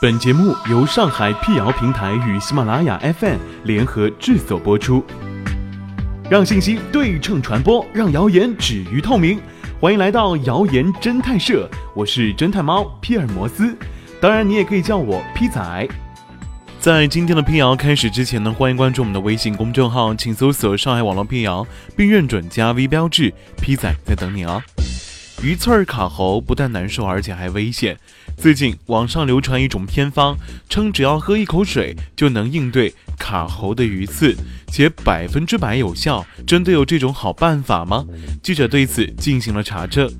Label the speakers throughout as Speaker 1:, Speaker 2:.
Speaker 1: 本节目由上海辟谣平台与喜马拉雅 FM 联合制作播出，让信息对称传播，让谣言止于透明。欢迎来到谣言侦探社，我是侦探猫皮尔摩斯，当然你也可以叫我皮仔。在今天的辟谣开始之前呢，欢迎关注我们的微信公众号，请搜索“上海网络辟谣”，并认准加 V 标志，皮仔在等你哦。鱼刺儿卡喉不但难受，而且还危险。最近网上流传一种偏方，称只要喝一口水就能应对卡喉的鱼刺，且百分之百有效。真的有这种好办法吗？记者对此进行了查证。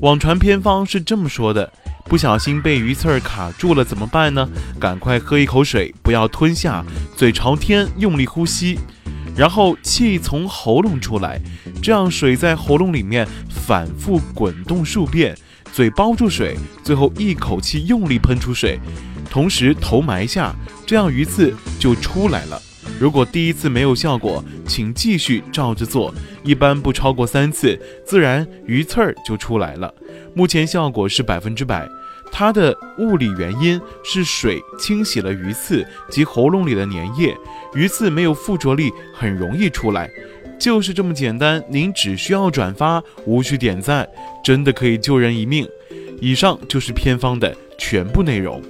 Speaker 1: 网传偏方是这么说的：不小心被鱼刺儿卡住了怎么办呢？赶快喝一口水，不要吞下，嘴朝天，用力呼吸。然后气从喉咙出来，这样水在喉咙里面反复滚动数遍，嘴包住水，最后一口气用力喷出水，同时头埋下，这样鱼刺就出来了。如果第一次没有效果，请继续照着做，一般不超过三次，自然鱼刺儿就出来了。目前效果是百分之百。它的物理原因是水清洗了鱼刺及喉咙里的粘液，鱼刺没有附着力，很容易出来，就是这么简单。您只需要转发，无需点赞，真的可以救人一命。以上就是偏方的全部内容。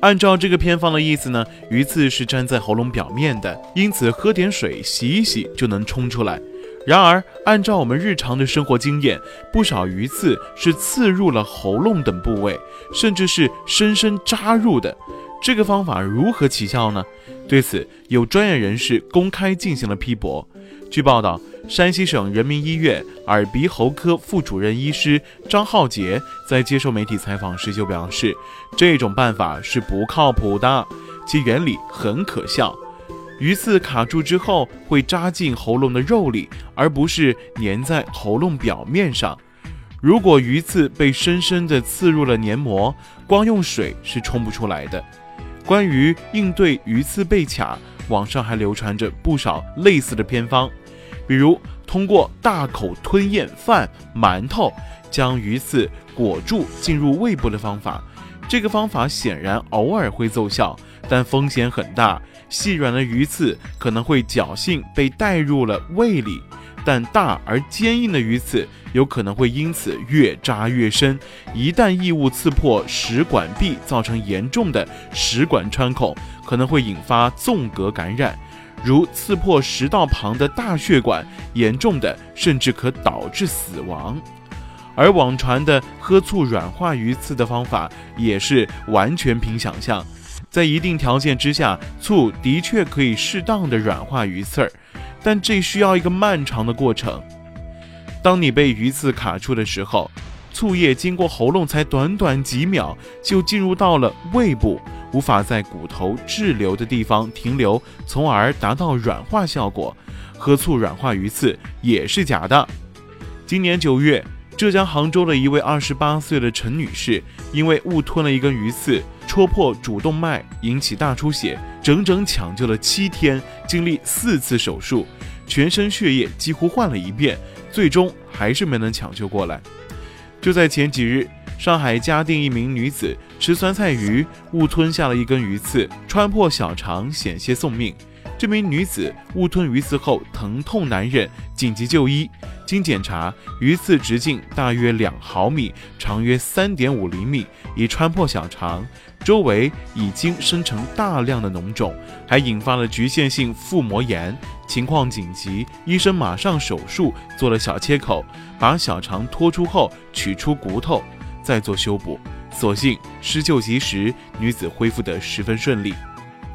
Speaker 1: 按照这个偏方的意思呢，鱼刺是粘在喉咙表面的，因此喝点水洗一洗就能冲出来。然而，按照我们日常的生活经验，不少鱼刺是刺入了喉咙等部位，甚至是深深扎入的。这个方法如何起效呢？对此，有专业人士公开进行了批驳。据报道，山西省人民医院耳鼻喉科副主任医师张浩杰在接受媒体采访时就表示，这种办法是不靠谱的，其原理很可笑。鱼刺卡住之后会扎进喉咙的肉里，而不是粘在喉咙表面上。如果鱼刺被深深地刺入了黏膜，光用水是冲不出来的。关于应对鱼刺被卡，网上还流传着不少类似的偏方，比如通过大口吞咽饭、馒头，将鱼刺裹住进入胃部的方法。这个方法显然偶尔会奏效，但风险很大。细软的鱼刺可能会侥幸被带入了胃里，但大而坚硬的鱼刺有可能会因此越扎越深。一旦异物刺破食管壁，造成严重的食管穿孔，可能会引发纵隔感染，如刺破食道旁的大血管，严重的甚至可导致死亡。而网传的喝醋软化鱼刺的方法也是完全凭想象。在一定条件之下，醋的确可以适当的软化鱼刺儿，但这需要一个漫长的过程。当你被鱼刺卡住的时候，醋液经过喉咙才短短几秒就进入到了胃部，无法在骨头滞留的地方停留，从而达到软化效果。喝醋软化鱼刺也是假的。今年九月。浙江杭州的一位二十八岁的陈女士，因为误吞了一根鱼刺，戳破主动脉，引起大出血，整整抢救了七天，经历四次手术，全身血液几乎换了一遍，最终还是没能抢救过来。就在前几日，上海嘉定一名女子吃酸菜鱼，误吞下了一根鱼刺，穿破小肠，险些送命。这名女子误吞鱼刺后疼痛难忍，紧急就医。经检查，鱼刺直径大约两毫米，长约三点五厘米，已穿破小肠，周围已经生成大量的脓肿，还引发了局限性腹膜炎，情况紧急，医生马上手术做了小切口，把小肠拖出后取出骨头，再做修补。所幸施救及时，女子恢复得十分顺利。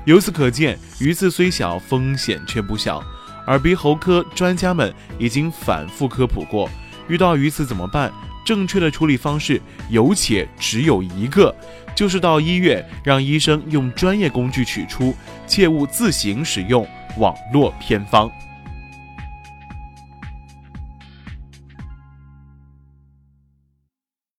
Speaker 1: 由此可见，鱼刺虽小，风险却不小。耳鼻喉科专家们已经反复科普过，遇到鱼刺怎么办？正确的处理方式有且只有一个，就是到医院让医生用专业工具取出，切勿自行使用网络偏方。